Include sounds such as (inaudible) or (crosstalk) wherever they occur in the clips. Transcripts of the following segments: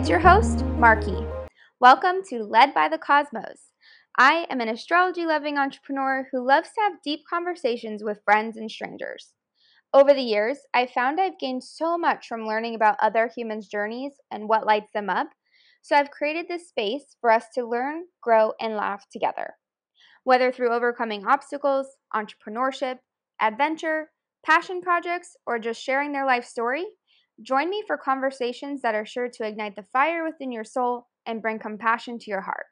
It's your host, Markie. Welcome to Led by the Cosmos. I am an astrology loving entrepreneur who loves to have deep conversations with friends and strangers. Over the years, I've found I've gained so much from learning about other humans' journeys and what lights them up, so I've created this space for us to learn, grow, and laugh together. Whether through overcoming obstacles, entrepreneurship, adventure, passion projects, or just sharing their life story, join me for conversations that are sure to ignite the fire within your soul and bring compassion to your heart.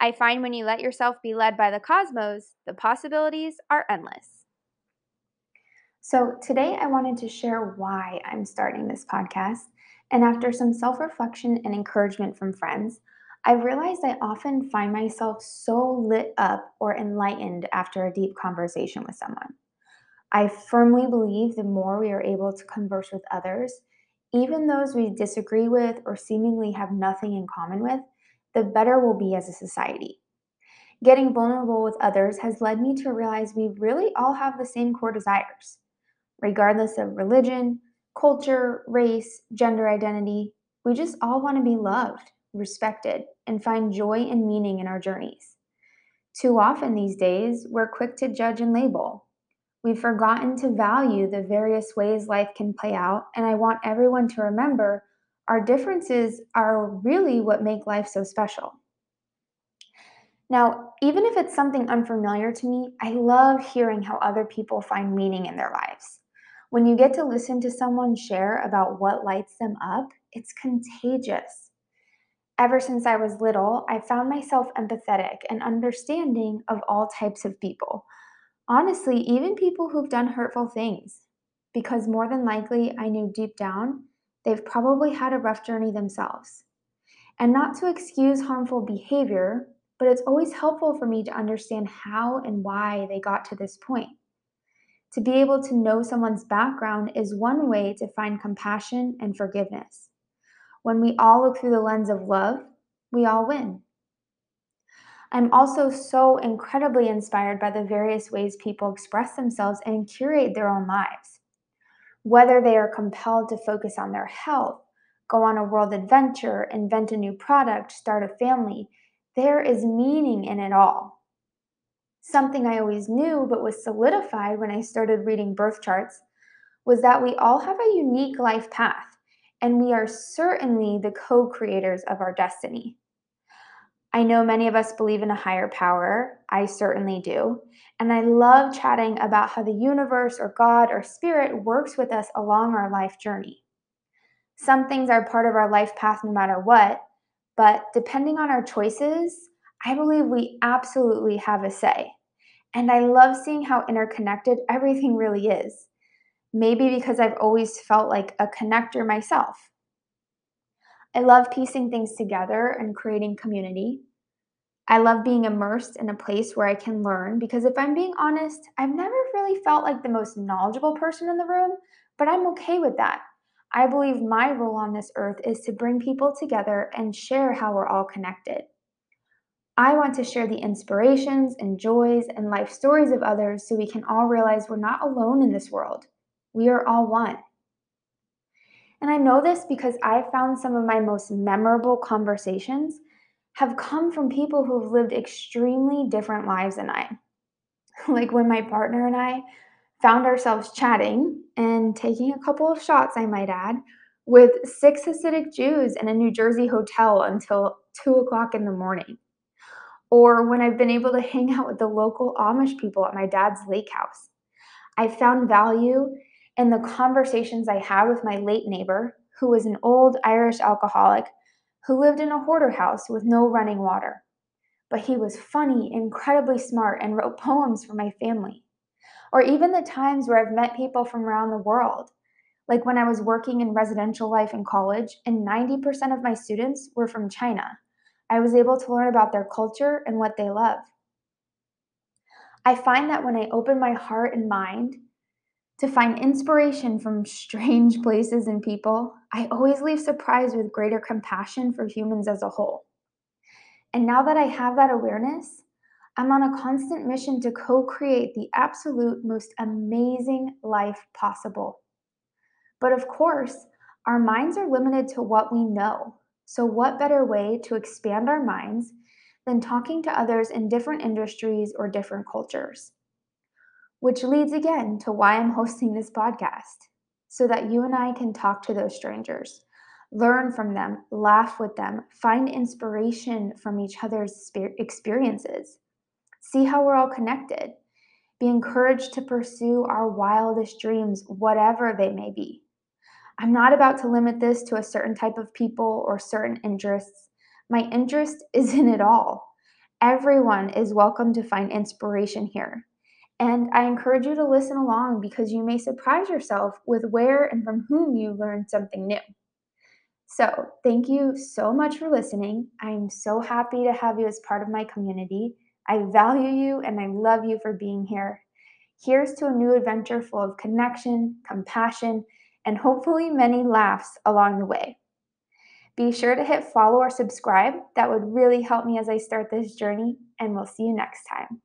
I find when you let yourself be led by the cosmos, the possibilities are endless. So, today I wanted to share why I'm starting this podcast. And after some self reflection and encouragement from friends, I've realized I often find myself so lit up or enlightened after a deep conversation with someone. I firmly believe the more we are able to converse with others, even those we disagree with or seemingly have nothing in common with, the better we'll be as a society. Getting vulnerable with others has led me to realize we really all have the same core desires. Regardless of religion, culture, race, gender identity, we just all want to be loved, respected, and find joy and meaning in our journeys. Too often these days, we're quick to judge and label, We've forgotten to value the various ways life can play out, and I want everyone to remember our differences are really what make life so special. Now, even if it's something unfamiliar to me, I love hearing how other people find meaning in their lives. When you get to listen to someone share about what lights them up, it's contagious. Ever since I was little, I found myself empathetic and understanding of all types of people Honestly, even people who've done hurtful things, because more than likely I knew deep down they've probably had a rough journey themselves. And not to excuse harmful behavior, but it's always helpful for me to understand how and why they got to this point. To be able to know someone's background is one way to find compassion and forgiveness. When we all look through the lens of love, we all win. I'm also so incredibly inspired by the various ways people express themselves and curate their own lives. Whether they are compelled to focus on their health, go on a world adventure, invent a new product, start a family, there is meaning in it all. Something I always knew but was solidified when I started reading birth charts was that we all have a unique life path, and we are certainly the co creators of our destiny. I know many of us believe in a higher power. I certainly do. And I love chatting about how the universe or God or spirit works with us along our life journey. Some things are part of our life path no matter what, but depending on our choices, I believe we absolutely have a say. And I love seeing how interconnected everything really is. Maybe because I've always felt like a connector myself. I love piecing things together and creating community. I love being immersed in a place where I can learn because if I'm being honest, I've never really felt like the most knowledgeable person in the room, but I'm okay with that. I believe my role on this earth is to bring people together and share how we're all connected. I want to share the inspirations and joys and life stories of others so we can all realize we're not alone in this world. We are all one. And I know this because I found some of my most memorable conversations have come from people who've lived extremely different lives than I. (laughs) like when my partner and I found ourselves chatting and taking a couple of shots, I might add, with six Hasidic Jews in a New Jersey hotel until two o'clock in the morning. Or when I've been able to hang out with the local Amish people at my dad's lake house. I found value in the conversations I had with my late neighbor, who was an old Irish alcoholic who lived in a hoarder house with no running water. But he was funny, incredibly smart, and wrote poems for my family. Or even the times where I've met people from around the world, like when I was working in residential life in college, and 90% of my students were from China. I was able to learn about their culture and what they love. I find that when I open my heart and mind to find inspiration from strange (laughs) places and people, I always leave surprised with greater compassion for humans as a whole. And now that I have that awareness, I'm on a constant mission to co create the absolute most amazing life possible. But of course, our minds are limited to what we know. So, what better way to expand our minds than talking to others in different industries or different cultures? Which leads again to why I'm hosting this podcast, so that you and I can talk to those strangers, learn from them, laugh with them, find inspiration from each other's experiences, see how we're all connected, be encouraged to pursue our wildest dreams, whatever they may be. I'm not about to limit this to a certain type of people or certain interests. My interest is in it all. Everyone is welcome to find inspiration here. And I encourage you to listen along because you may surprise yourself with where and from whom you learned something new. So, thank you so much for listening. I'm so happy to have you as part of my community. I value you and I love you for being here. Here's to a new adventure full of connection, compassion, and hopefully many laughs along the way. Be sure to hit follow or subscribe. That would really help me as I start this journey, and we'll see you next time.